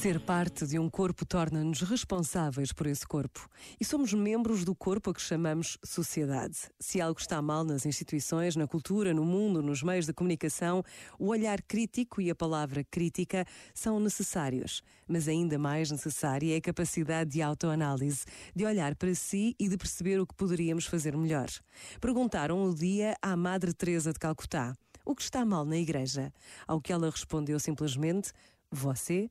Ser parte de um corpo torna-nos responsáveis por esse corpo. E somos membros do corpo a que chamamos sociedade. Se algo está mal nas instituições, na cultura, no mundo, nos meios de comunicação, o olhar crítico e a palavra crítica são necessários. Mas ainda mais necessária é a capacidade de autoanálise, de olhar para si e de perceber o que poderíamos fazer melhor. Perguntaram o dia à Madre Teresa de Calcutá o que está mal na igreja, ao que ela respondeu simplesmente: Você